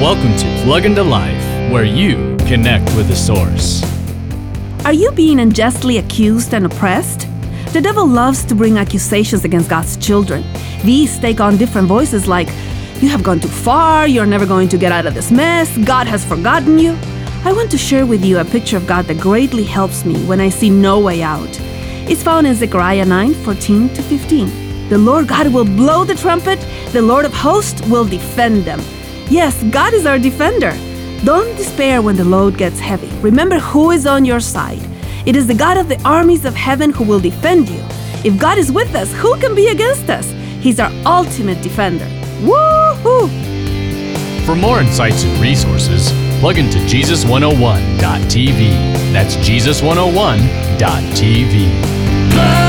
Welcome to Plug into Life, where you connect with the source. Are you being unjustly accused and oppressed? The devil loves to bring accusations against God's children. These take on different voices like, You have gone too far, you're never going to get out of this mess, God has forgotten you. I want to share with you a picture of God that greatly helps me when I see no way out. It's found in Zechariah 9 14 to 15. The Lord God will blow the trumpet, the Lord of hosts will defend them. Yes, God is our defender. Don't despair when the load gets heavy. Remember who is on your side. It is the God of the armies of heaven who will defend you. If God is with us, who can be against us? He's our ultimate defender. Woohoo! For more insights and resources, plug into Jesus101.tv. That's Jesus101.tv.